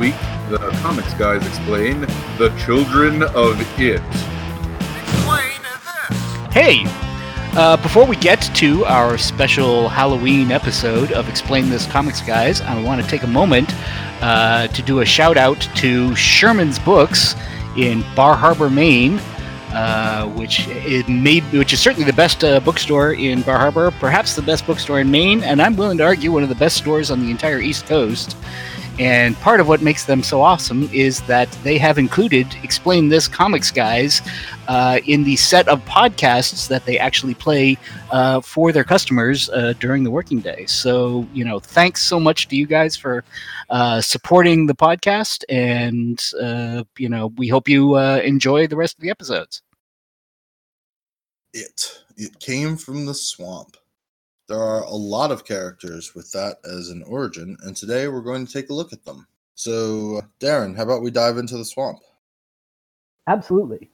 week, the Comics Guys explain The Children of It. Explain this. Hey! Uh, before we get to our special Halloween episode of Explain This Comics Guys, I want to take a moment uh, to do a shout out to Sherman's Books in Bar Harbor, Maine, uh, which it made, which is certainly the best uh, bookstore in Bar Harbor, perhaps the best bookstore in Maine, and I'm willing to argue one of the best stores on the entire East Coast. And part of what makes them so awesome is that they have included Explain This Comics Guys uh, in the set of podcasts that they actually play uh, for their customers uh, during the working day. So, you know, thanks so much to you guys for uh, supporting the podcast. And, uh, you know, we hope you uh, enjoy the rest of the episodes. It. It came from the swamp. There are a lot of characters with that as an origin, and today we're going to take a look at them. So, Darren, how about we dive into the swamp? Absolutely.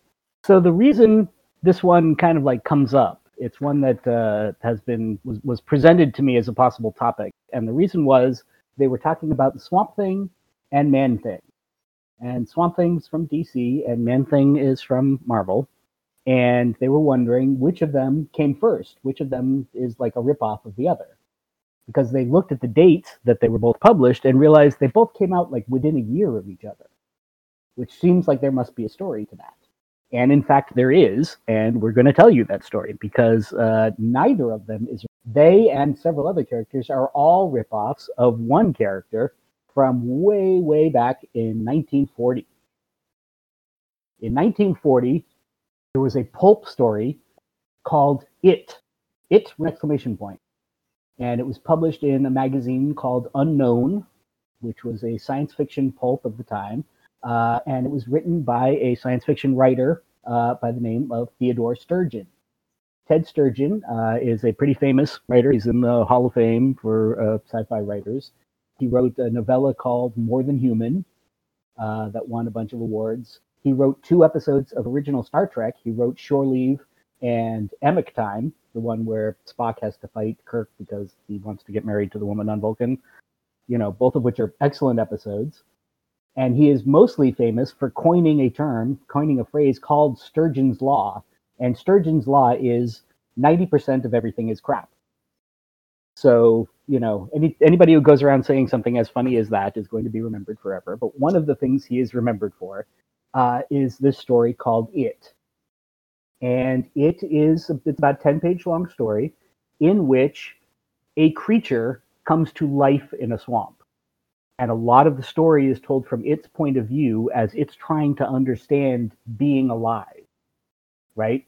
So the reason this one kind of like comes up, it's one that uh, has been was, was presented to me as a possible topic, and the reason was they were talking about the Swamp Thing and Man Thing, and Swamp Thing's from DC and Man Thing is from Marvel, and they were wondering which of them came first, which of them is like a ripoff of the other, because they looked at the dates that they were both published and realized they both came out like within a year of each other, which seems like there must be a story to that. And in fact, there is, and we're going to tell you that story because uh, neither of them is. They and several other characters are all ripoffs of one character from way, way back in 1940. In 1940, there was a pulp story called It. It! Exclamation point. And it was published in a magazine called Unknown, which was a science fiction pulp of the time. Uh, and it was written by a science fiction writer uh, by the name of Theodore Sturgeon. Ted Sturgeon uh, is a pretty famous writer. He's in the Hall of Fame for uh, sci-fi writers. He wrote a novella called More Than Human uh, that won a bunch of awards. He wrote two episodes of original Star Trek. He wrote Shore Leave and Amok Time, the one where Spock has to fight Kirk because he wants to get married to the woman on Vulcan. You know, both of which are excellent episodes and he is mostly famous for coining a term, coining a phrase called Sturgeon's Law. And Sturgeon's Law is 90% of everything is crap. So, you know, any, anybody who goes around saying something as funny as that is going to be remembered forever. But one of the things he is remembered for uh, is this story called It. And it is it's about 10 page long story in which a creature comes to life in a swamp. And a lot of the story is told from its point of view as it's trying to understand being alive right?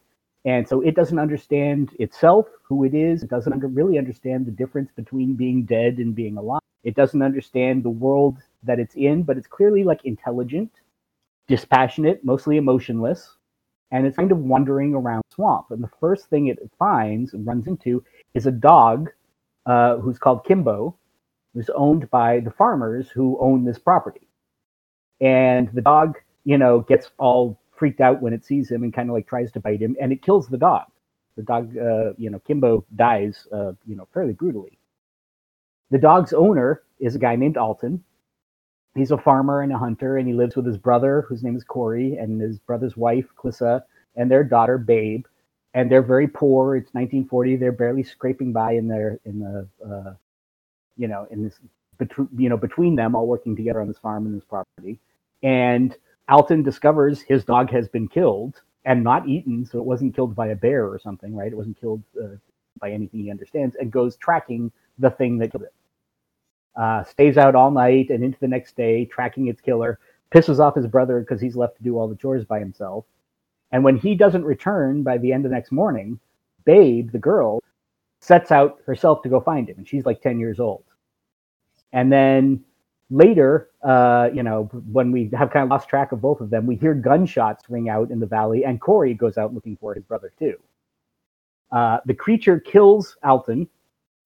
And so it doesn't understand itself who it is. It doesn't under, really understand the difference between being dead and being alive. It doesn't understand the world that it's in but it's clearly like intelligent dispassionate mostly emotionless and it's kind of wandering around swamp and the first thing it finds and runs into is a dog uh, who's called kimbo who's owned by the farmers who own this property. And the dog, you know, gets all freaked out when it sees him and kind of like tries to bite him, and it kills the dog. The dog, uh, you know, Kimbo dies, uh, you know, fairly brutally. The dog's owner is a guy named Alton. He's a farmer and a hunter, and he lives with his brother, whose name is Corey, and his brother's wife, Clissa, and their daughter, Babe. And they're very poor. It's 1940. They're barely scraping by in their in the uh, you know, in this between you know between them all working together on this farm and this property. And Alton discovers his dog has been killed and not eaten, so it wasn't killed by a bear or something, right? It wasn't killed uh, by anything he understands, and goes tracking the thing that killed it. Uh, stays out all night and into the next day, tracking its killer. Pisses off his brother because he's left to do all the chores by himself. And when he doesn't return by the end of the next morning, Babe, the girl, sets out herself to go find him, and she's like 10 years old. And then later, uh, you know, when we have kind of lost track of both of them, we hear gunshots ring out in the valley, and Corey goes out looking for his brother too. Uh, the creature kills Alton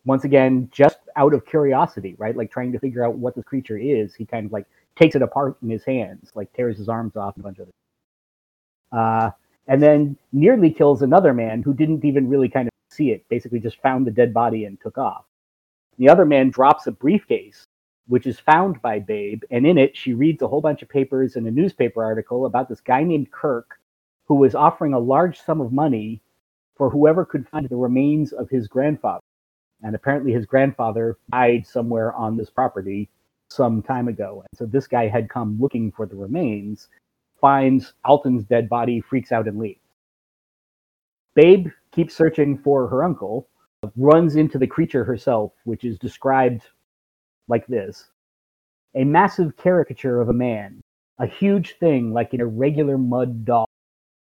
once again, just out of curiosity, right? Like trying to figure out what this creature is. He kind of like takes it apart in his hands, like tears his arms off and a bunch of. other. Uh, and then nearly kills another man who didn't even really kind of see it. Basically, just found the dead body and took off. The other man drops a briefcase which is found by Babe. And in it, she reads a whole bunch of papers and a newspaper article about this guy named Kirk who was offering a large sum of money for whoever could find the remains of his grandfather. And apparently, his grandfather died somewhere on this property some time ago. And so this guy had come looking for the remains, finds Alton's dead body, freaks out, and leaves. Babe keeps searching for her uncle, runs into the creature herself, which is described like this a massive caricature of a man, a huge thing like an irregular mud doll,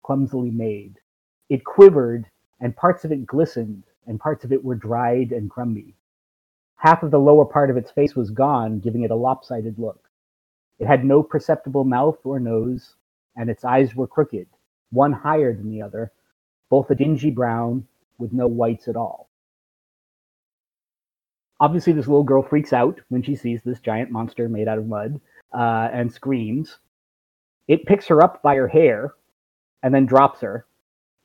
clumsily made. It quivered, and parts of it glistened, and parts of it were dried and crumby. Half of the lower part of its face was gone, giving it a lopsided look. It had no perceptible mouth or nose, and its eyes were crooked, one higher than the other, both a dingy brown with no whites at all. Obviously, this little girl freaks out when she sees this giant monster made out of mud uh, and screams. It picks her up by her hair and then drops her,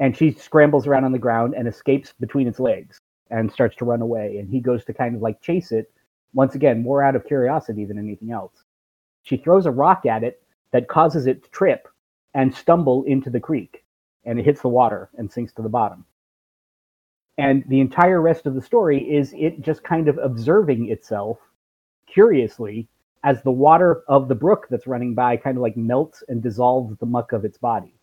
and she scrambles around on the ground and escapes between its legs and starts to run away. And he goes to kind of like chase it, once again, more out of curiosity than anything else. She throws a rock at it that causes it to trip and stumble into the creek, and it hits the water and sinks to the bottom. And the entire rest of the story is it just kind of observing itself curiously as the water of the brook that's running by kind of like melts and dissolves the muck of its body.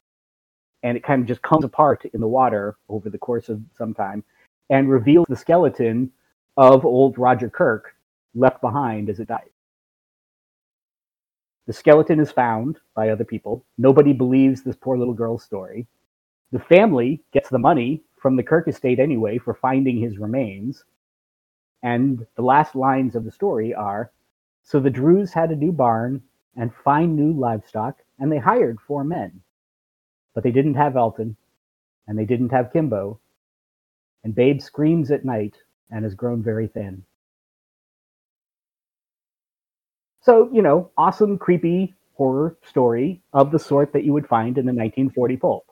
And it kind of just comes apart in the water over the course of some time and reveals the skeleton of old Roger Kirk left behind as it died. The skeleton is found by other people. Nobody believes this poor little girl's story. The family gets the money from the Kirk estate anyway for finding his remains. And the last lines of the story are So the Drews had a new barn and fine new livestock, and they hired four men. But they didn't have Elton, and they didn't have Kimbo, and Babe screams at night and has grown very thin. So, you know, awesome, creepy horror story of the sort that you would find in the 1940 pulp.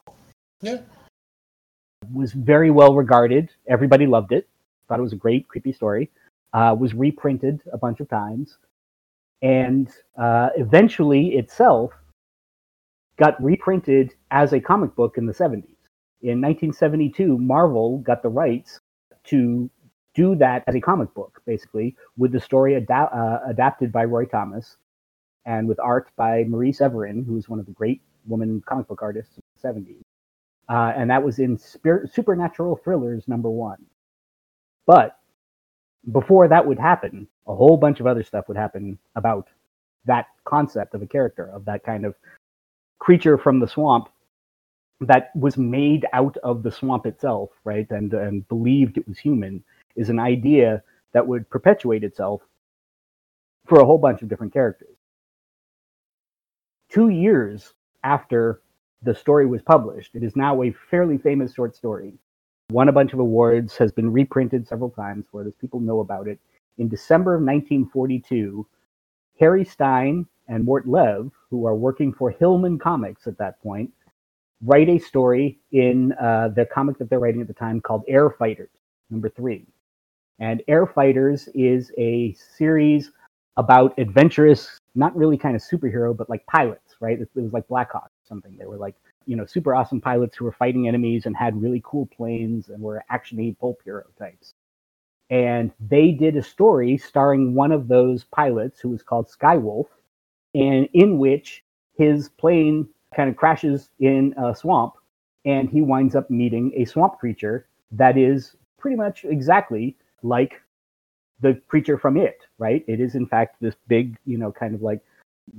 Yeah was very well regarded. Everybody loved it. Thought it was a great, creepy story. Uh, was reprinted a bunch of times, and uh, eventually itself got reprinted as a comic book in the 70s. In 1972, Marvel got the rights to do that as a comic book, basically, with the story ad- uh, adapted by Roy Thomas and with art by Marie Severin, who was one of the great woman comic book artists of the 70s uh, and that was in Supernatural Thrillers number one. But before that would happen, a whole bunch of other stuff would happen about that concept of a character, of that kind of creature from the swamp that was made out of the swamp itself, right? And and believed it was human is an idea that would perpetuate itself for a whole bunch of different characters. Two years after the story was published. It is now a fairly famous short story. Won a bunch of awards, has been reprinted several times for this. People know about it. In December of 1942, Harry Stein and Mort Lev, who are working for Hillman Comics at that point, write a story in uh, the comic that they're writing at the time called Air Fighters, number three. And Air Fighters is a series about adventurous, not really kind of superhero, but like pilots, right? It, it was like Blackhawk or something. They were like, you know, super awesome pilots who were fighting enemies and had really cool planes and were actiony pulp hero types. And they did a story starring one of those pilots who was called Skywolf, and in which his plane kind of crashes in a swamp and he winds up meeting a swamp creature that is pretty much exactly like the creature from it, right? It is in fact this big, you know, kind of like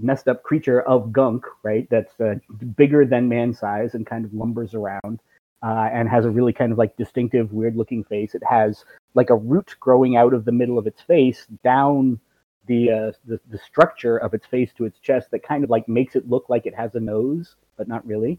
messed up creature of gunk, right? That's uh, bigger than man size and kind of lumbers around uh, and has a really kind of like distinctive, weird looking face. It has like a root growing out of the middle of its face down the, uh, the the structure of its face to its chest that kind of like makes it look like it has a nose, but not really.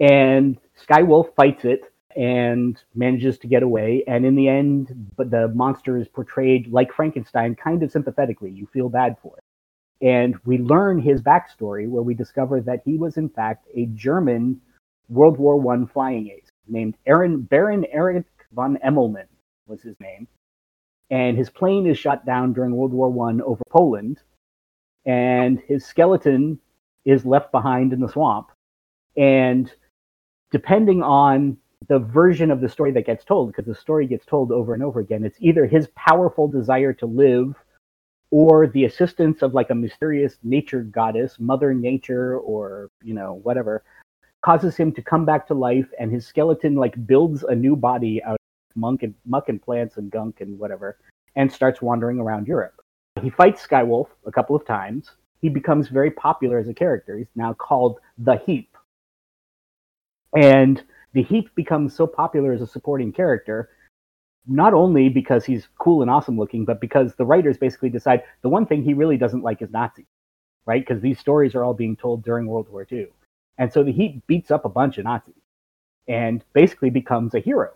And Skywolf fights it and manages to get away. And in the end, but the monster is portrayed like Frankenstein, kind of sympathetically. You feel bad for it. And we learn his backstory where we discover that he was in fact a German World War One flying ace named Aaron Baron Erich von Emmelmann was his name. And his plane is shot down during World War One over Poland, and his skeleton is left behind in the swamp. And depending on the version of the story that gets told, because the story gets told over and over again, it's either his powerful desire to live or the assistance of like a mysterious nature goddess, Mother Nature, or you know, whatever, causes him to come back to life and his skeleton like builds a new body out monk and muck and plants and gunk and whatever and starts wandering around Europe. He fights Skywolf a couple of times. He becomes very popular as a character. He's now called the Heap. And the Heap becomes so popular as a supporting character, not only because he's cool and awesome looking, but because the writers basically decide the one thing he really doesn't like is Nazis, right? Because these stories are all being told during World War II. And so the Heap beats up a bunch of Nazis and basically becomes a hero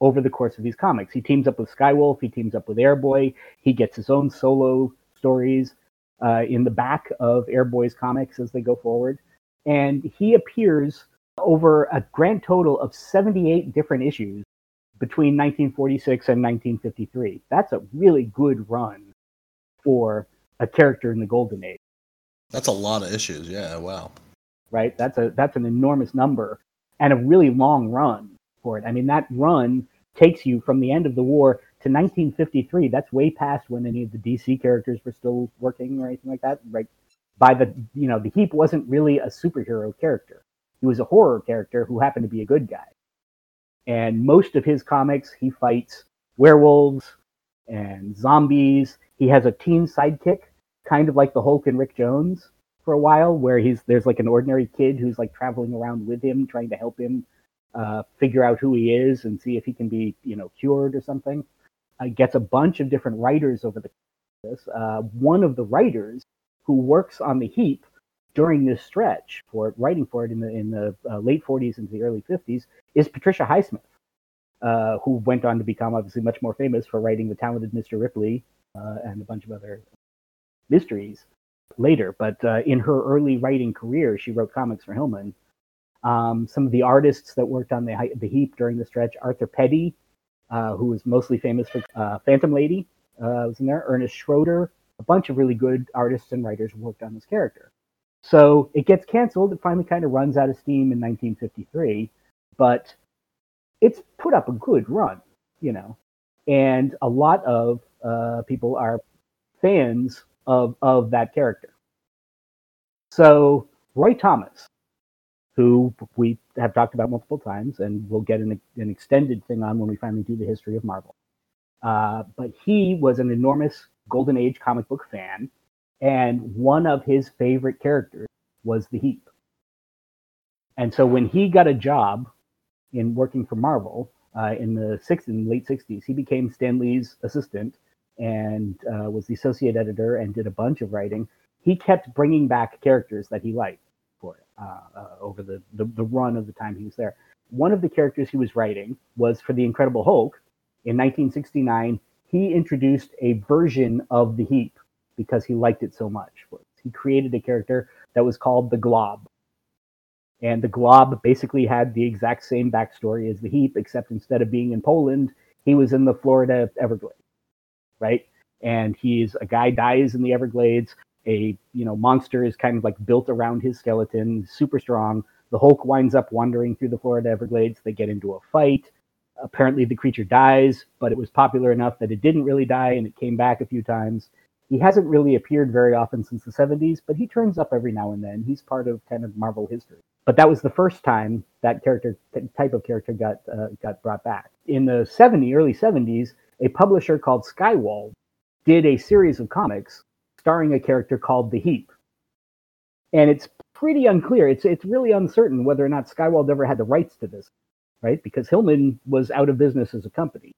over the course of these comics. He teams up with Skywolf, he teams up with Airboy, he gets his own solo stories uh, in the back of Airboy's comics as they go forward. And he appears over a grand total of 78 different issues between 1946 and 1953. That's a really good run for a character in the Golden Age. That's a lot of issues. Yeah, wow. Right? That's a that's an enormous number and a really long run for it. I mean, that run takes you from the end of the war to 1953. That's way past when any of the DC characters were still working or anything like that. Right? By the you know, the Heap wasn't really a superhero character. He was a horror character who happened to be a good guy. And most of his comics, he fights werewolves and zombies. He has a teen sidekick, kind of like the Hulk and Rick Jones for a while, where he's there's like an ordinary kid who's like traveling around with him, trying to help him uh, figure out who he is and see if he can be, you know, cured or something. Uh, gets a bunch of different writers over the. Uh, one of the writers who works on the heap during this stretch for writing for it in the in the uh, late 40s into the early 50s is Patricia Highsmith, uh, who went on to become obviously much more famous for writing The Talented Mr. Ripley and a bunch of other mysteries later. But in her early writing career, she wrote comics for Hillman um, some of the artists that worked on the, the heap during the stretch, Arthur Peddy, uh, who was mostly famous for uh, Phantom Lady, uh, was in there. Ernest Schroeder, a bunch of really good artists and writers worked on this character. So it gets canceled. It finally kind of runs out of steam in 1953, but it's put up a good run, you know. And a lot of uh, people are fans of of that character. So Roy Thomas, who we have talked about multiple times, and we'll get an, an extended thing on when we finally do the history of Marvel. Uh, but he was an enormous Golden Age comic book fan, and one of his favorite characters was the Heap. And so when he got a job in working for Marvel uh, in the six in late '60s, he became Stan Lee's assistant and uh, was the associate editor and did a bunch of writing. He kept bringing back characters that he liked for it uh, uh, over the, the, the run of the time he was there. One of the characters he was writing was for the Incredible Hulk. In 1969, he introduced a version of the Heap because he liked it so much. He created a character that was called the Glob. And the Glob basically had the exact same backstory as the Heap, except instead of being in Poland, he was in the Florida Everglades, right? And he's a guy dies in the Everglades a you know monster is kind of like built around his skeleton, super strong. The Hulk winds up wandering through the Florida Everglades. They get into a fight. Apparently, the creature dies, but it was popular enough that it didn't really die, and it came back a few times. He hasn't really appeared very often since the 70s, but he turns up every now and then. He's part of kind of Marvel history. But that was the first time that character type of character got uh, got brought back. In the 70s, early 70s, a publisher called Skywald did a series of comics starring a character called the Heap. And it's pretty unclear. It's it's really uncertain whether or not Skywald ever had the rights to this, right? Because Hillman was out of business as a company.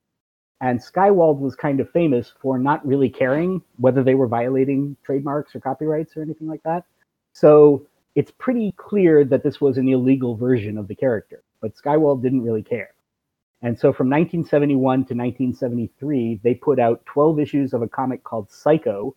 And Skywald was kind of famous for not really caring whether they were violating trademarks or copyrights or anything like that. So it's pretty clear that this was an illegal version of the character, but Skywald didn't really care. And so from 1971 to 1973, they put out 12 issues of a comic called Psycho,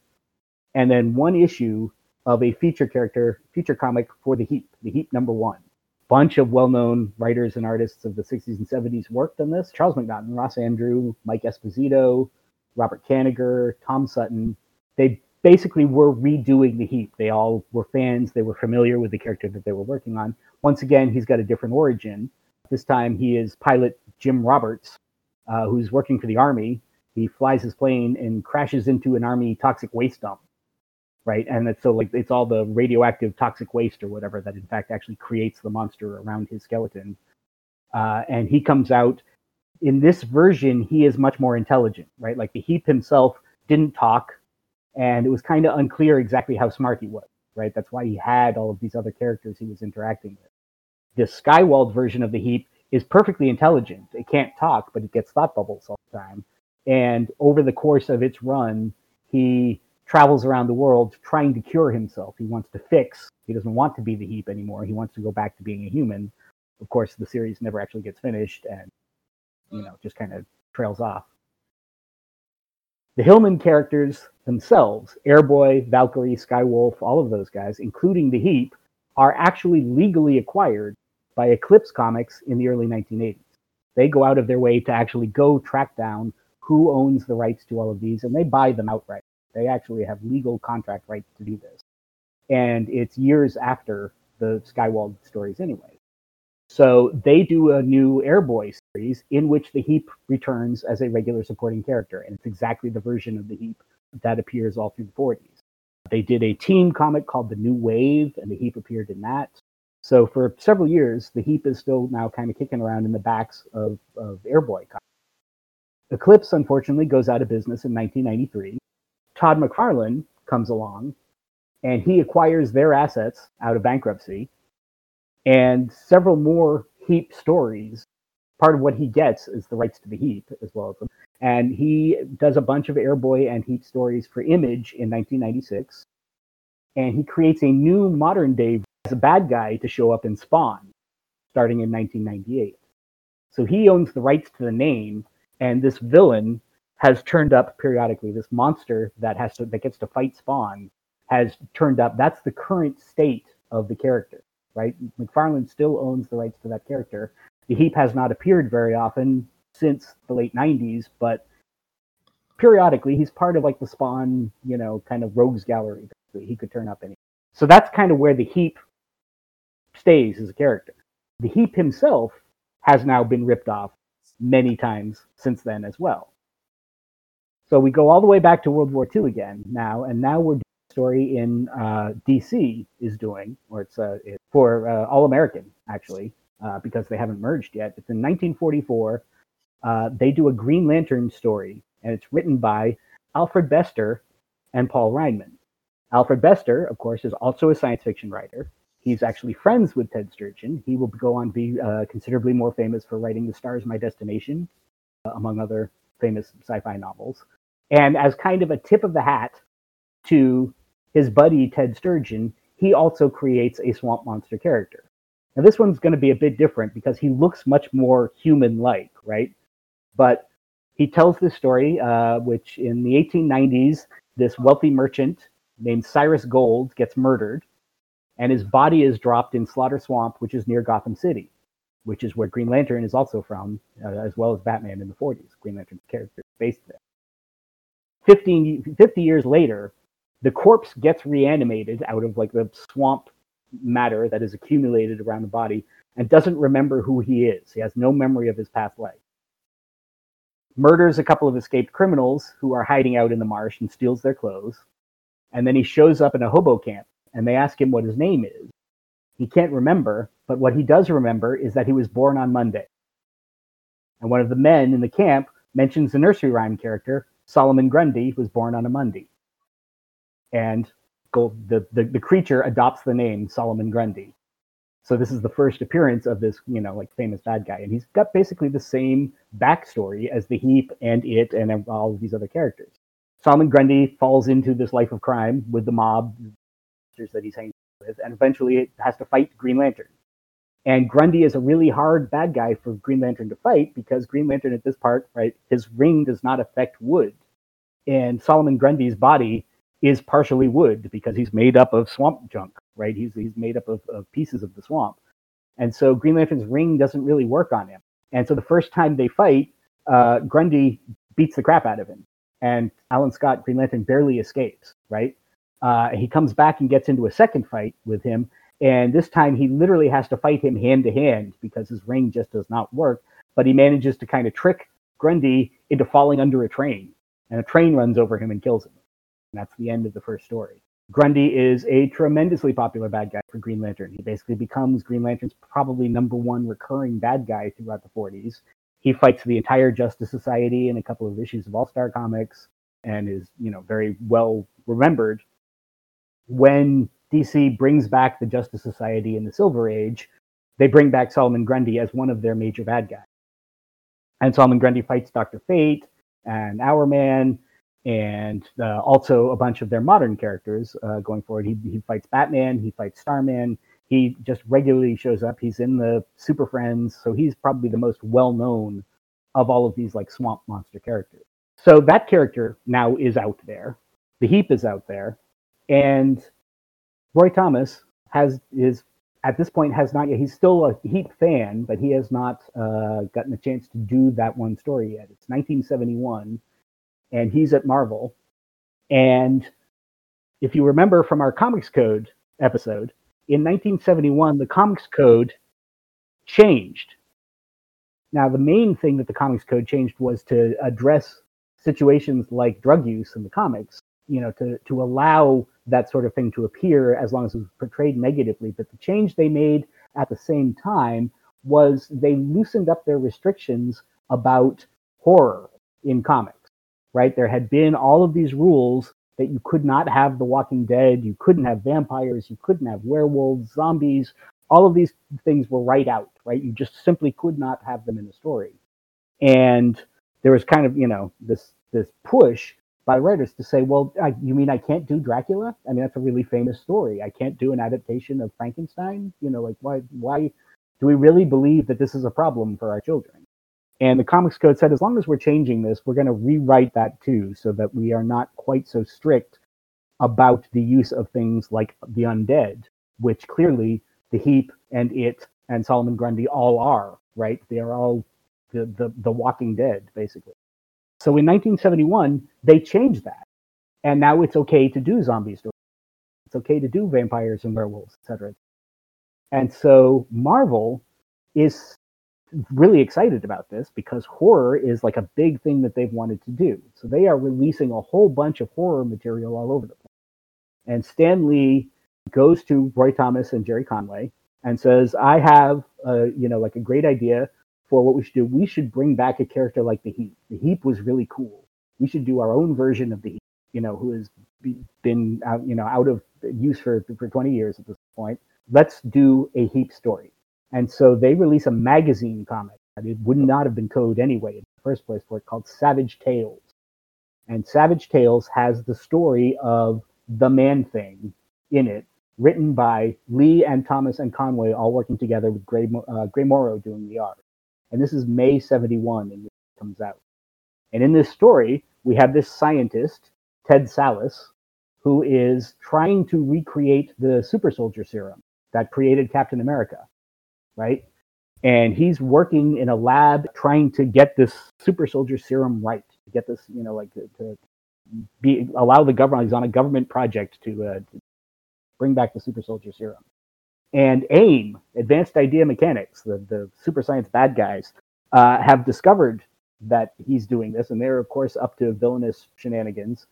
and then one issue of a feature character, feature comic for the Heap, the Heap number one. Bunch of well-known writers and artists of the 60s and 70s worked on this. Charles McNaughton, Ross Andru, Mike Esposito, Robert Kanigher, Tom Sutton. They basically were redoing the Heap. They all were fans. They were familiar with the character that they were working on. Once again, he's got a different origin. This time, he is pilot Jim Roberts, uh, who's working for the Army. He flies his plane and crashes into an Army toxic waste dump, right? And it's so like it's all the radioactive toxic waste or whatever that in fact actually creates the monster around his skeleton. Uh, and he comes out in this version. He is much more intelligent, right? Like the Heap himself didn't talk, and it was kind of unclear exactly how smart he was, right? That's why he had all of these other characters he was interacting with. The Skywald version of the Heap is perfectly intelligent. It can't talk, but it gets thought bubbles all the time. And over the course of its run, he travels around the world trying to cure himself. He wants to fix. He doesn't want to be the Heap anymore. He wants to go back to being a human. Of course, the series never actually gets finished, and you know just kind of trails off. The Hillman characters themselves, Airboy, Valkyrie, Skywolf, all of those guys, including the Heap, are actually legally acquired by Eclipse Comics in the early 1980s. They go out of their way to actually go track down who owns the rights to all of these, and they buy them outright. They actually have legal contract rights to do this. And it's years after the Skywald stories, anyway. So they do a new Airboy series in which the Heap returns as a regular supporting character, and it's exactly the version of the Heap that appears all through the 40s. They did a team comic called The New Wave, and the Heap appeared in that. So for several years, the Heap is still now kind of kicking around in the backs of, of Airboy comics. Eclipse, unfortunately, goes out of business in 1993. Todd McFarlane comes along, and he acquires their assets out of bankruptcy and several more Heap stories. Part of what he gets is the rights to the Heap as well as them. And he does a bunch of Airboy and Heap stories for Image in 1996. And he creates a new modern day as a bad guy to show up in Spawn starting in 1998. So he owns the rights to the name, and this villain has turned up periodically. This monster that has to that gets to fight Spawn has turned up. That's the current state of the character right? McFarlane still owns the rights to that character. The Heap has not appeared very often since the late 90s, but periodically he's part of like the Spawn, you know, kind of rogues gallery. He could turn up any. So that's kind of where the Heap stays as a character. The Heap himself has now been ripped off many times since then as well. So we go all the way back to World War II again now, and now we're doing a story in uh, DC is doing, or it's, uh, it's for uh, All American actually, uh, because they haven't merged yet. It's in 1944. Uh, they do a Green Lantern story, and it's written by Alfred Bester and Paul Reinman. Alfred Bester, of course, is also a science fiction writer. He's actually friends with Ted Sturgeon. He will go on to be uh, considerably more famous for writing The Stars My Destination, among other famous sci fi novels. And as kind of a tip of the hat to his buddy Ted Sturgeon, he also creates a swamp monster character. Now, this one's going to be a bit different because he looks much more human like, right? But he tells this story, uh, which in the 1890s, this wealthy merchant named Cyrus Gold gets murdered, and his body is dropped in Slaughter Swamp, which is near Gotham City, which is where Green Lantern is also from, uh, as well as Batman in the 40s. Green Lantern's character is based there. 15, 50 years later, the corpse gets reanimated out of like the swamp matter that is accumulated around the body and doesn't remember who he is. He has no memory of his past life. Murders a couple of escaped criminals who are hiding out in the marsh and steals their clothes. And then he shows up in a hobo camp and they ask him what his name is. He can't remember, but what he does remember is that he was born on Monday. And one of the men in the camp mentions the nursery rhyme character, Solomon Grundy, was born on a Monday and Gold, the, the, the creature adopts the name Solomon Grundy. So this is the first appearance of this, you know, like famous bad guy, and he's got basically the same backstory as the Heap and it and all of these other characters. Solomon Grundy falls into this life of crime with the mob that he's hanging with, and eventually has to fight Green Lantern. And Grundy is a really hard bad guy for Green Lantern to fight because Green Lantern at this part, right, his ring does not affect wood, and Solomon Grundy's body is partially wood because he's made up of swamp junk, right? He's he's made up of, of pieces of the swamp. And so Green Lantern's ring doesn't really work on him. And so the first time they fight, uh, Grundy beats the crap out of him. and Alan Scott, Green Lantern, barely escapes. Right? Uh, he comes back and gets into a second fight with him, and this time he literally has to fight him hand to hand because his ring just does not work. But he manages to kind of trick Grundy into falling under a train, and a train runs over him and kills him. And that's the end of the first story. Grundy is a tremendously popular bad guy for Green Lantern. He basically becomes Green Lantern's probably number one recurring bad guy throughout the 40s. He fights the entire Justice Society in a couple of issues of All Star Comics and is, you know, very well remembered. When DC brings back the Justice Society in the Silver Age, they bring back Solomon Grundy as one of their major bad guys. And Solomon Grundy fights Dr. Fate and Hourman and uh, also a bunch of their modern characters uh, going forward. He, he fights Batman, he fights Starman. He just regularly shows up. He's in the Super Friends, so he's probably the most well known of all of these like swamp monster characters. So that character now is out there. The Heap is out there, and Roy Thomas has is at this point has not yet. He's still a Heap fan, but he has not uh, gotten a chance to do that one story yet. It's 1971 and he's at Marvel. And if you remember from our Comics Code episode, in 1971, the Comics Code changed. Now, the main thing that the Comics Code changed was to address situations like drug use in the comics, you know, to, to allow that sort of thing to appear as long as it was portrayed negatively. But the change they made at the same time was they loosened up their restrictions about horror in comics right? There had been all of these rules that you could not have The Walking Dead, you couldn't have vampires, you couldn't have werewolves, zombies. All of these things were right out, right? You just simply could not have them in the story. And there was kind of, you know, this this push by writers to say, well, I, you mean I can't do Dracula? I mean, that's a really famous story. I can't do an adaptation of Frankenstein. You know, like why why do we really believe that this is a problem for our children? And the Comics Code said, as long as we're changing this, we're going to rewrite that too, so that we are not quite so strict about the use of things like the undead, which clearly the Heap and it and Solomon Grundy all are, right? They are all the, the, the Walking Dead, basically. So in 1971, they changed that. And now it's okay to do zombie stories. It's okay to do vampires and werewolves, etc. And so Marvel is really excited about this because horror is like a big thing that they've wanted to do. So they are releasing a whole bunch of horror material all over the place. And Stan Lee goes to Roy Thomas and Gerry Conway and says, "I have, uh, you know, like a great idea for what we should do. We should bring back a character like the Heap. The Heap was really cool. We should do our own version of the Heap. You know, who has been out, you know, out of use for for 20 years at this point. Let's do a Heap story." And so they release a magazine comic that it would not have been code anyway in the first place for it called Savage Tales. And Savage Tales has the story of the man thing in it, written by Lee and Thomas and Conway all working together with Gray, uh, Gray Morrow doing the art. And this is May 71 and it comes out. And in this story, we have this scientist, Ted Sallis, who is trying to recreate the super soldier serum that created Captain America right? And he's working in a lab trying to get this super soldier serum right, to get this, you know, like to, to be allow the government. He's on a government project to, uh, to bring back the super soldier serum. And AIM, Advanced Idea Mechanics, the, the super science bad guys, uh, have discovered that he's doing this, and they're of course up to villainous shenanigans.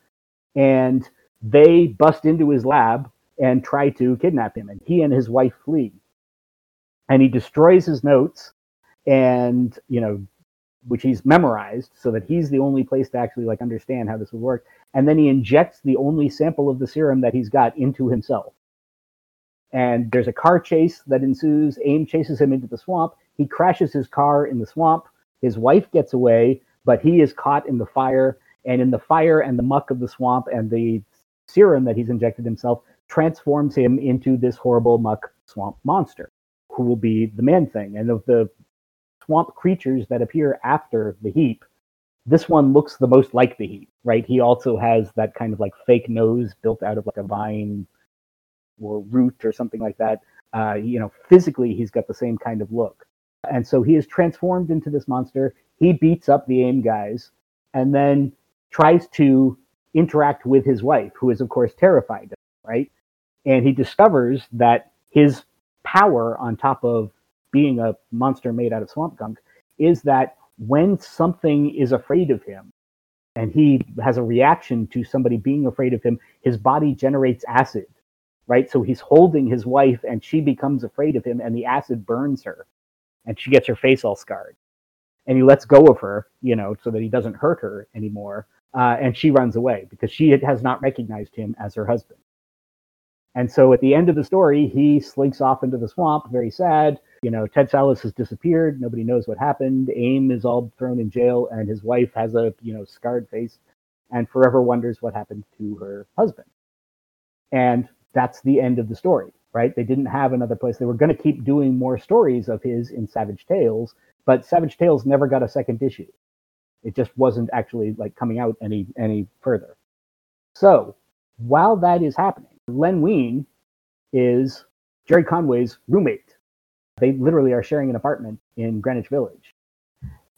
And they bust into his lab and try to kidnap him, and he and his wife flee. And he destroys his notes and you know which he's memorized so that he's the only place to actually like understand how this would work. And then he injects the only sample of the serum that he's got into himself and there's a car chase that ensues aim chases him into the swamp he crashes his car in the swamp his wife gets away but he is caught in the fire and in the fire and the muck of the swamp and the serum that he's injected himself transforms him into this horrible muck swamp monster who will be the man thing. And of the swamp creatures that appear after the heap, this one looks the most like the heap, right? He also has that kind of like fake nose built out of like a vine or root or something like that. Uh, you know, physically, he's got the same kind of look. And so he is transformed into this monster. He beats up the AIM guys. And then tries to interact with his wife, who is, of course, terrified, right? And he discovers that his power on top of being a monster made out of swamp gunk is that when something is afraid of him and he has a reaction to somebody being afraid of him, his body generates acid, right? So he's holding his wife and she becomes afraid of him and the acid burns her and she gets her face all scarred. And he lets go of her, you know, so that he doesn't hurt her anymore. Uh, and she runs away because she has not recognized him as her husband. And so at the end of the story, he slinks off into the swamp, very sad. You know, Ted Sallis has disappeared. Nobody knows what happened. AIM is all thrown in jail, and his wife has a, you know, scarred face and forever wonders what happened to her husband. And that's the end of the story, right? They didn't have another place. They were going to keep doing more stories of his in Savage Tales, but Savage Tales never got a second issue. It just wasn't actually like coming out any any further. So while that is happening, Len Wein is Gerry Conway's roommate. They literally are sharing an apartment in Greenwich Village.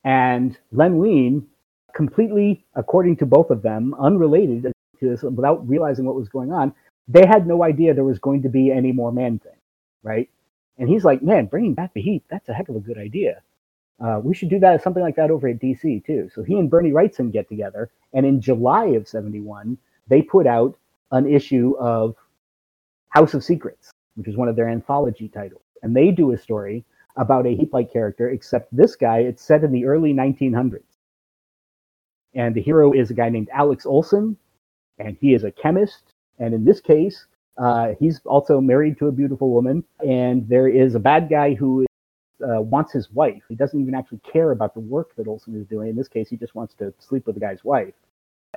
And Len Wein, completely, according to both of them, unrelated to this, without realizing what was going on, they had no idea there was going to be any more man thing, right? And he's like, man, bringing back the heap, that's a heck of a good idea. Uh, we should do that something like that over at DC too. So he and Bernie Wrightson get together, and in July of '71, they put out an issue of House of Secrets, which is one of their anthology titles, and they do a story about a heap-like character. Except this guy, it's set in the early 1900s, and the hero is a guy named Alex Olson, and he is a chemist. And in this case, uh, he's also married to a beautiful woman, and there is a bad guy who uh, wants his wife. He doesn't even actually care about the work that Olson is doing. In this case, he just wants to sleep with the guy's wife.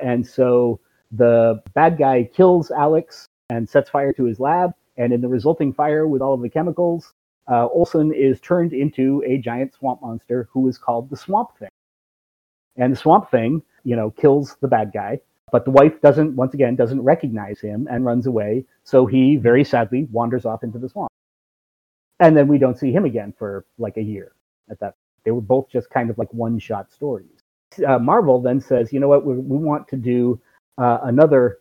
And so the bad guy kills Alex and sets fire to his lab. And in the resulting fire with all of the chemicals, uh, Olson is turned into a giant swamp monster who is called the Swamp Thing. And the Swamp Thing, you know, kills the bad guy. But the wife doesn't, once again, doesn't recognize him and runs away. So he very sadly wanders off into the swamp. And then we don't see him again for like a year at that they were both just kind of like one shot stories. Uh, marvel then says you know what? We, we want to do uh, another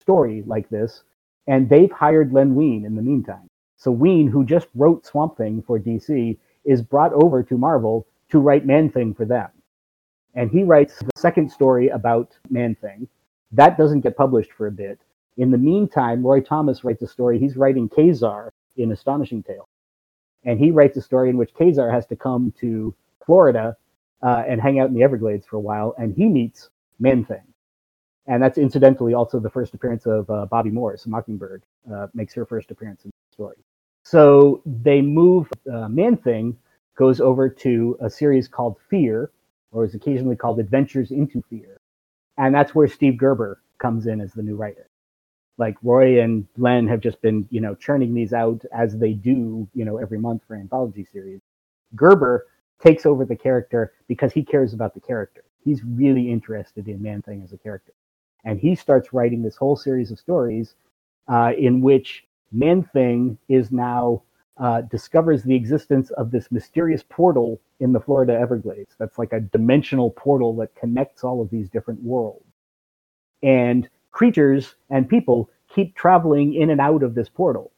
story like this. And they've hired len wein in the meantime. So wein who just wrote swamp thing for dc is brought over to marvel to write man thing for them and he writes the second story about man thing. That doesn't get published for a bit. In the meantime roy thomas writes a story. He's writing Ka-Zar in astonishing tale. And he writes a story in which Ka-Zar has to come to Florida uh, and hang out in the Everglades for a while, and he meets Man Thing, and that's incidentally also the first appearance of uh, Bobbi Morse, Mockingbird, uh, makes her first appearance in the story. So they move uh, Man Thing goes over to a series called Fear, or is occasionally called Adventures into Fear, and that's where Steve Gerber comes in as the new writer like Roy and Len have just been, you know, churning these out as they do, you know, every month for anthology series. Gerber takes over the character because he cares about the character. He's really interested in Man Thing as a character. And he starts writing this whole series of stories uh, in which Man Thing is now uh, discovers the existence of this mysterious portal in the Florida Everglades. That's like a dimensional portal that connects all of these different worlds. And creatures and people keep traveling in and out of this portal.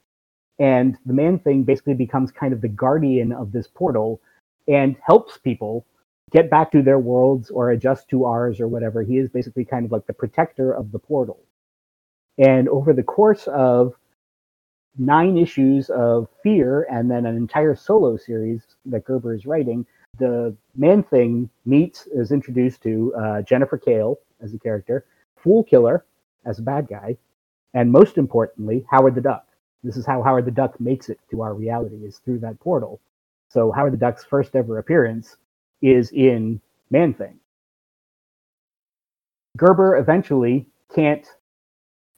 And the man thing basically becomes kind of the guardian of this portal and helps people get back to their worlds or adjust to ours or whatever. He is basically kind of like the protector of the portal. And over the course of nine issues of Fear and then an entire solo series that Gerber is writing, the man thing meets, is introduced to uh, Jennifer Kale as a character, Fool Killer, as a bad guy, and most importantly, Howard the Duck. This is how Howard the Duck makes it to our reality is through that portal. So Howard the Duck's first ever appearance is in Man Thing. Gerber eventually can't,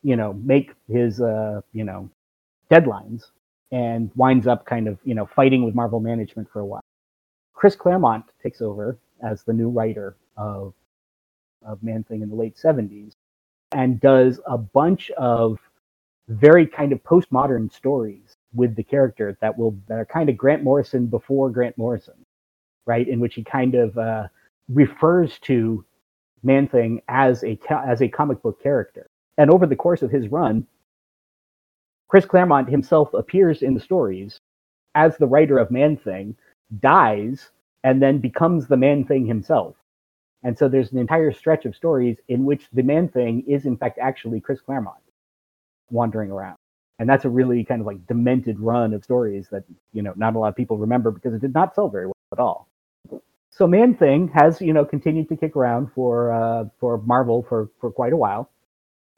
you know, make his, uh, you know, deadlines and winds up kind of, you know, fighting with Marvel management for a while. Chris Claremont takes over as the new writer of, of Man Thing in the late 70s and does a bunch of very kind of postmodern stories with the character that will that are kind of Grant Morrison before Grant Morrison, right? In which he kind of uh, refers to Man Thing as a as a comic book character. And over the course of his run, Chris Claremont himself appears in the stories as the writer of Man Thing, dies, and then becomes the Man Thing himself. And so there's an entire stretch of stories in which the Man Thing is in fact actually Chris Claremont wandering around. And that's a really kind of like demented run of stories that, you know, not a lot of people remember because it did not sell very well at all. So Man Thing has, you know, continued to kick around for uh, for Marvel for for quite a while.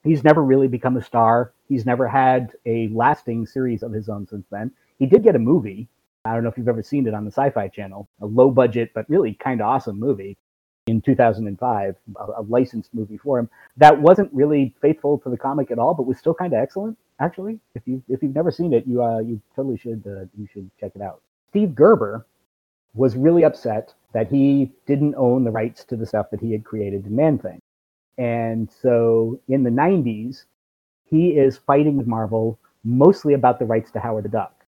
He's never really become a star. He's never had a lasting series of his own since then. He did get a movie. I don't know if you've ever seen it on the Sci-Fi Channel, a low budget but really kind of awesome movie in 2005, a, a licensed movie for him that wasn't really faithful to the comic at all, but was still kind of excellent. Actually, if you if you've never seen it, you uh, you totally should uh, you should check it out. Steve Gerber was really upset that he didn't own the rights to the stuff that he had created in Man Thing. And so in the 90s, he is fighting with Marvel mostly about the rights to Howard the Duck.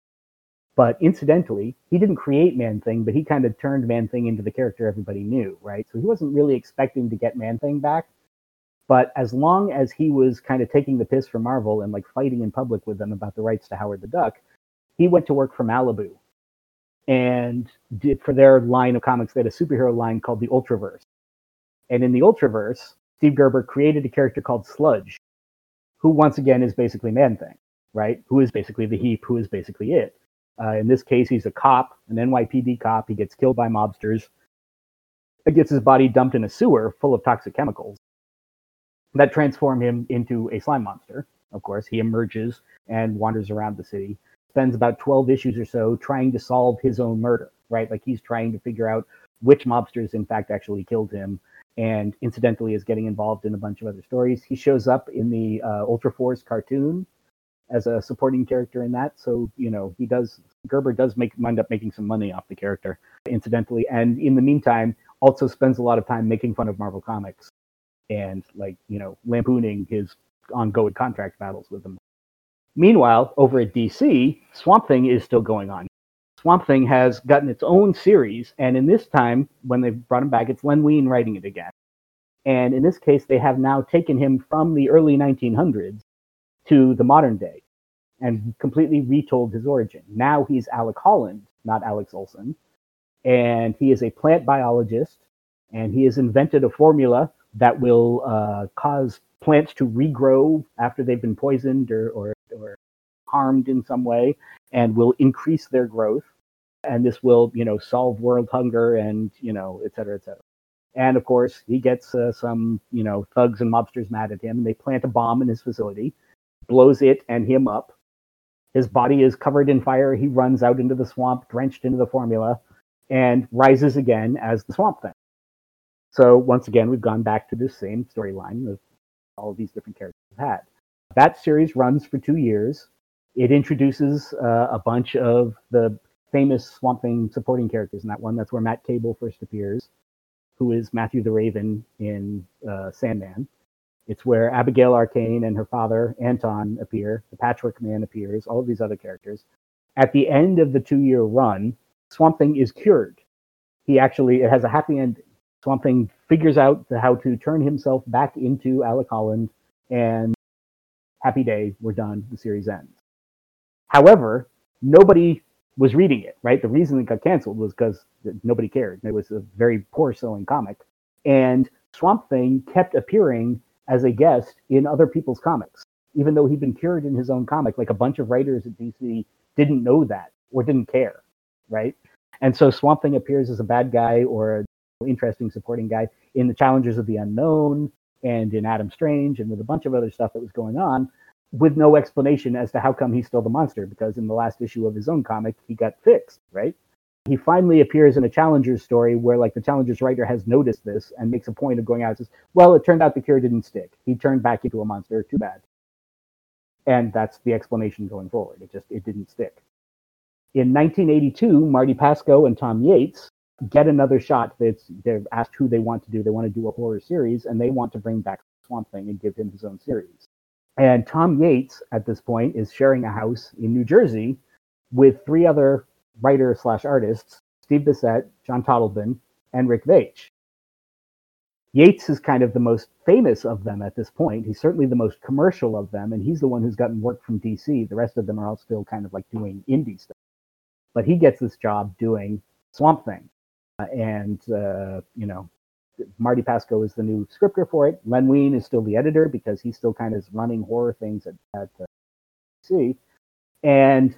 But incidentally, he didn't create Man Thing, but he kind of turned Man Thing into the character everybody knew, right? So he wasn't really expecting to get Man Thing back. But as long as he was kind of taking the piss for Marvel and like fighting in public with them about the rights to Howard the Duck, he went to work for Malibu and did for their line of comics, they had a superhero line called the Ultraverse. And in the Ultraverse, Steve Gerber created a character called Sludge, who once again is basically Man Thing, right? Who is basically the heap, who is basically it. Uh, in this case, he's a cop, an NYPD cop. He gets killed by mobsters. It gets his body dumped in a sewer full of toxic chemicals that transform him into a slime monster. Of course, he emerges and wanders around the city spends about 12 issues or so trying to solve his own murder, right? Like he's trying to figure out which mobsters, in fact, actually killed him. And incidentally, is getting involved in a bunch of other stories. He shows up in the uh, Ultra Force cartoon as a supporting character in that. So you know he does. Gerber does make wind up making some money off the character, incidentally. And in the meantime, also spends a lot of time making fun of Marvel Comics and like you know lampooning his ongoing contract battles with them. Meanwhile, over at DC, Swamp Thing is still going on. Swamp Thing has gotten its own series, and in this time, when they brought him back, it's Len Wein writing it again. And in this case, they have now taken him from the early 1900s to the modern day and completely retold his origin. Now he's Alec Holland, not Alex Olsen. And he is a plant biologist, and he has invented a formula that will uh, cause plants to regrow after they've been poisoned or, or, or harmed in some way and will increase their growth. And this will, you know, solve world hunger and, you know, et cetera, et cetera. And of course, he gets uh, some, you know, thugs and mobsters mad at him. And they plant a bomb in his facility, blows it and him up. His body is covered in fire. He runs out into the swamp, drenched into the formula, and rises again as the swamp thing. So once again, we've gone back to this same storyline of all of these different characters have had. That series runs for two years. It introduces uh, a bunch of the famous Swamp Thing supporting characters in that one. That's where Matt Cable first appears, who is Matthew the Raven in uh, Sandman. It's where Abigail Arcane and her father Anton appear. The Patchwork Man appears. All of these other characters. At the end of the two-year run, Swamp Thing is cured. He actually it has a happy ending. Swamp Thing figures out how to turn himself back into Alec Holland, and happy day, we're done. The series ends. However, nobody was reading it, right? The reason it got canceled was because nobody cared. It was a very poor selling comic. And Swamp Thing kept appearing as a guest in other people's comics, even though he'd been cured in his own comic. Like a bunch of writers at DC didn't know that or didn't care, right? And so Swamp Thing appears as a bad guy or an interesting supporting guy in the Challengers of the Unknown and in Adam Strange and with a bunch of other stuff that was going on with no explanation as to how come he's still the monster because in the last issue of his own comic he got fixed right? He finally appears in a challengers story where like the challengers writer has noticed this and makes a point of going out and says well it turned out the cure didn't stick. He turned back into a monster. Too bad. And that's the explanation going forward. It just it didn't stick. In 1982 Marty Pasko and Tom Yeates get another shot that's they're asked who they want to do. They want to do a horror series and they want to bring back swamp thing and give him his own series and Tom Yeates, at this point, is sharing a house in New Jersey with three other writer slash artists, Steve Bissette, John Totleben, and Rick Veitch. Yeates is kind of the most famous of them at this point. He's certainly the most commercial of them, and he's the one who's gotten work from DC. The rest of them are all still kind of like doing indie stuff. But he gets this job doing Swamp Thing. Uh, and, uh, you know, Marty Pasko is the new scripter for it. Len Wein is still the editor because he's still kind of running horror things at, at uh, DC. And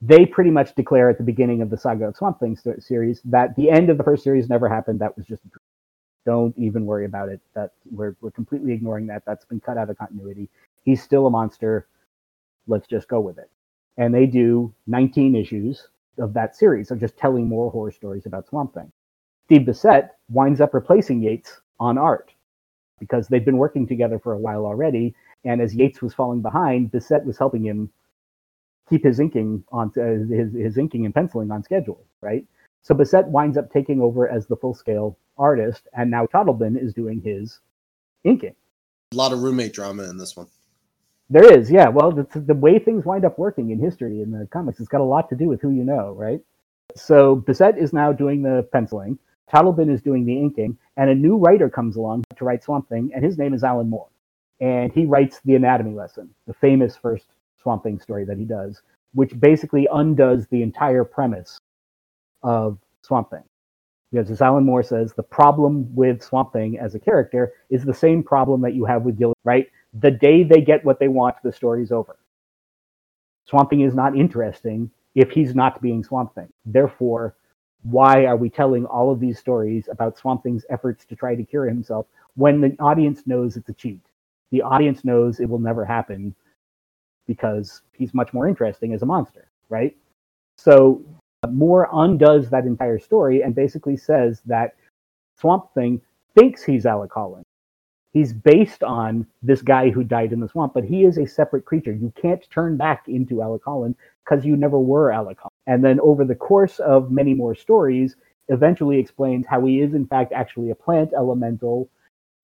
they pretty much declare at the beginning of the Saga of Swamp Thing series that the end of the first series never happened. That was just don't even worry about it. That we're we're completely ignoring that. That's been cut out of continuity. He's still a monster. Let's just go with it. And they do 19 issues of that series of just telling more horror stories about Swamp Thing. Steve Bissette winds up replacing Yeates on art because they've been working together for a while already. And as Yeates was falling behind, Bissette was helping him keep his inking on uh, his his inking and penciling on schedule, right? So Bissette winds up taking over as the full scale artist, and now Totleben is doing his inking. A lot of roommate drama in this one. There is, yeah. Well, the, the way things wind up working in history in the comics, it's got a lot to do with who you know, right? So Bissette is now doing the penciling. Totleben is doing the inking, and a new writer comes along to write Swamp Thing, and his name is Alan Moore. And he writes the anatomy lesson, the famous first Swamp Thing story that he does, which basically undoes the entire premise of Swamp Thing. Because as Alan Moore says, the problem with Swamp Thing as a character is the same problem that you have with Gilligan, right? The day they get what they want, the story's over. Swamp Thing is not interesting if he's not being Swamp Thing. Therefore, why are we telling all of these stories about Swamp Thing's efforts to try to cure himself when the audience knows it's a cheat? The audience knows it will never happen because he's much more interesting as a monster, right? So Moore undoes that entire story and basically says that Swamp Thing thinks he's Alec Holland. He's based on this guy who died in the swamp, but he is a separate creature. You can't turn back into Alec Holland because you never were Alec Holland. And then over the course of many more stories, eventually explains how he is in fact actually a plant elemental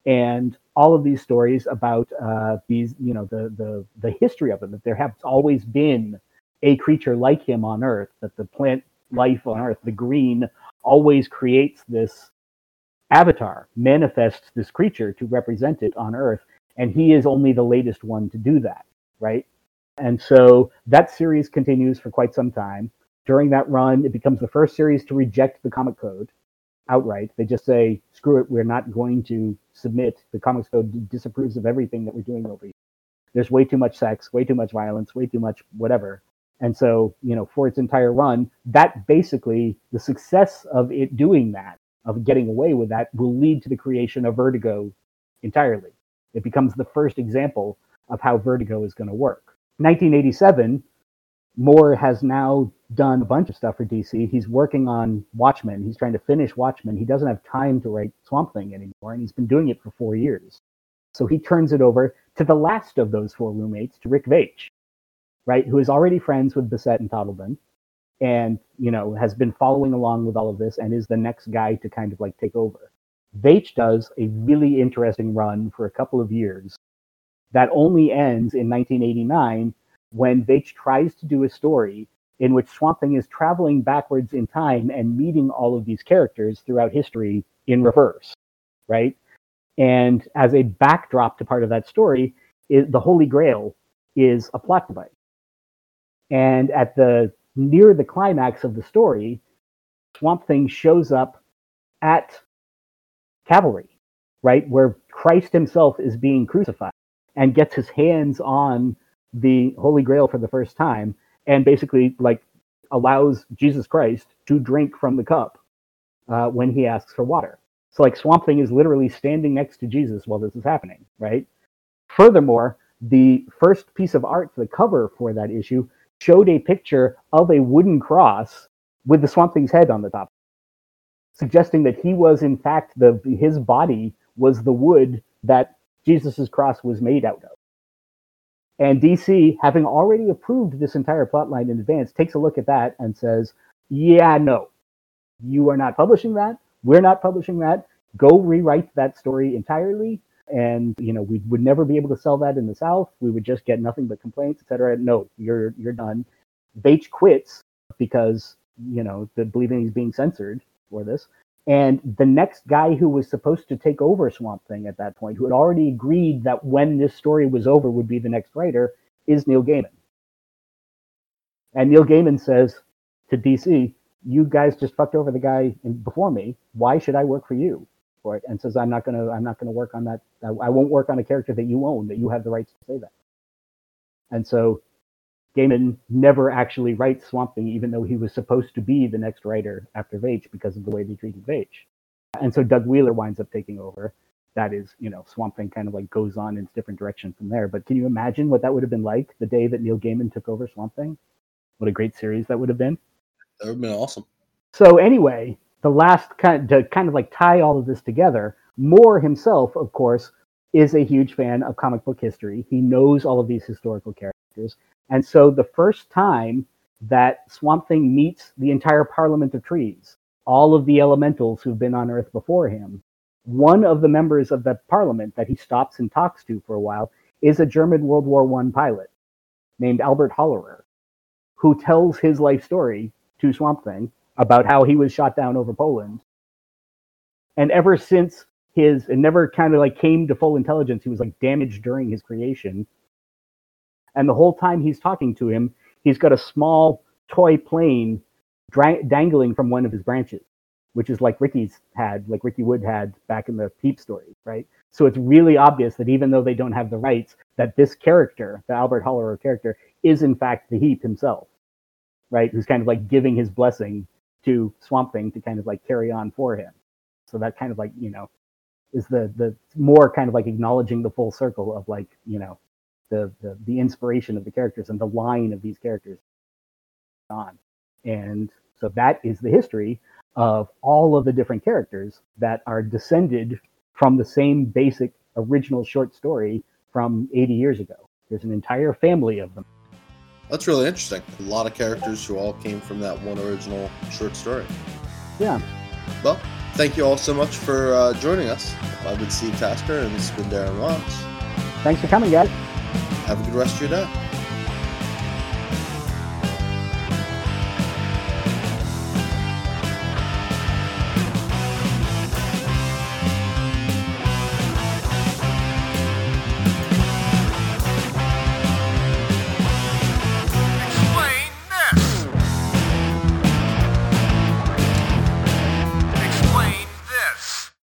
and all of these stories about uh, these, you know, the the the history of them. That there has always been a creature like him on Earth. That the plant life on Earth, the green, always creates this avatar, manifests this creature to represent it on Earth, and he is only the latest one to do that, right? And so that series continues for quite some time. During that run, it becomes the first series to reject the comic code outright. They just say, screw it, we're not going to submit. The Comics Code disapproves of everything that we're doing over here. There's way too much sex, way too much violence, way too much whatever. And so, you know, for its entire run, that basically, the success of it doing that, of getting away with that, will lead to the creation of Vertigo entirely. It becomes the first example of how Vertigo is going to work. 1987, Moore has now done a bunch of stuff for DC. He's working on Watchmen. He's trying to finish Watchmen. He doesn't have time to write Swamp Thing anymore, and he's been doing it for four years. So he turns it over to the last of those four roommates, to Rick Veitch, right, who is already friends with Bissette and Totleben, and you know has been following along with all of this, and is the next guy to kind of like take over. Veitch does a really interesting run for a couple of years that only ends in 1989 when Veitch tries to do a story in which Swamp Thing is traveling backwards in time and meeting all of these characters throughout history in reverse, right? And as a backdrop to part of that story, the Holy Grail is a plot device. And at the near the climax of the story, Swamp Thing shows up at Calvary, right, where Christ himself is being crucified and gets his hands on the Holy Grail for the first time and basically like allows Jesus Christ to drink from the cup uh, when he asks for water. So like Swamp Thing is literally standing next to Jesus while this is happening, right? Furthermore, the first piece of art, the cover for that issue, showed a picture of a wooden cross with the Swamp Thing's head on the top, suggesting that he was in fact the his body was the wood that Jesus's cross was made out of. And DC, having already approved this entire plotline in advance, takes a look at that and says, Yeah, no, you are not publishing that. We're not publishing that. Go rewrite that story entirely. And you know, we would never be able to sell that in the South. We would just get nothing but complaints, etc. No, you're you're done. Veitch quits because you know the believing he's being censored for this, And the next guy who was supposed to take over Swamp Thing at that point, who had already agreed that when this story was over would be the next writer, is Neil Gaiman. And Neil Gaiman says to DC, "You guys just fucked over the guy before me. Why should I work for you?" For it, and says, "I'm not gonna, I'm not gonna work on that. I, I won't work on a character that you own, that you have the rights to say that." And so Gaiman never actually writes Swamp Thing, even though he was supposed to be the next writer after Veitch because of the way they treated Veitch. And so Doug Wheeler winds up taking over. That is, you know, Swamp Thing kind of like goes on in a different direction from there. But can you imagine what that would have been like the day that Neil Gaiman took over Swamp Thing? What a great series that would have been. That would have been awesome. So anyway, the last kind of, to kind of like tie all of this together, Moore himself, of course, is a huge fan of comic book history. He knows all of these historical characters. And so the first time that Swamp Thing meets the entire Parliament of Trees, all of the elementals who've been on Earth before him, one of the members of the Parliament that he stops and talks to for a while is a German World War I pilot named Albert Hollerer, who tells his life story to Swamp Thing about how he was shot down over Poland. And ever since his, it never kind of like came to full intelligence, he was like damaged during his creation and the whole time he's talking to him, he's got a small toy plane dra- dangling from one of his branches, which is like Ricky's had, like Ricky Wood had back in the Heap story, right? So it's really obvious that even though they don't have the rights, that this character, the Albert Hollerer character, is in fact the Heap himself, right? Who's kind of like giving his blessing to Swamp Thing to kind of like carry on for him. So that kind of like, you know, is the the more kind of like acknowledging the full circle of like, you know, the, the, the inspiration of the characters and the line of these characters on. And so that is the history of all of the different characters that are descended from the same basic original short story from 80 years ago. There's an entire family of them. That's really interesting. A lot of characters who all came from that one original short story. Yeah. Well, thank you all so much for uh, joining us. I've been Steve Tasker, and this has been Darren Watts. Thanks for coming, guys. Have a good rest of your day.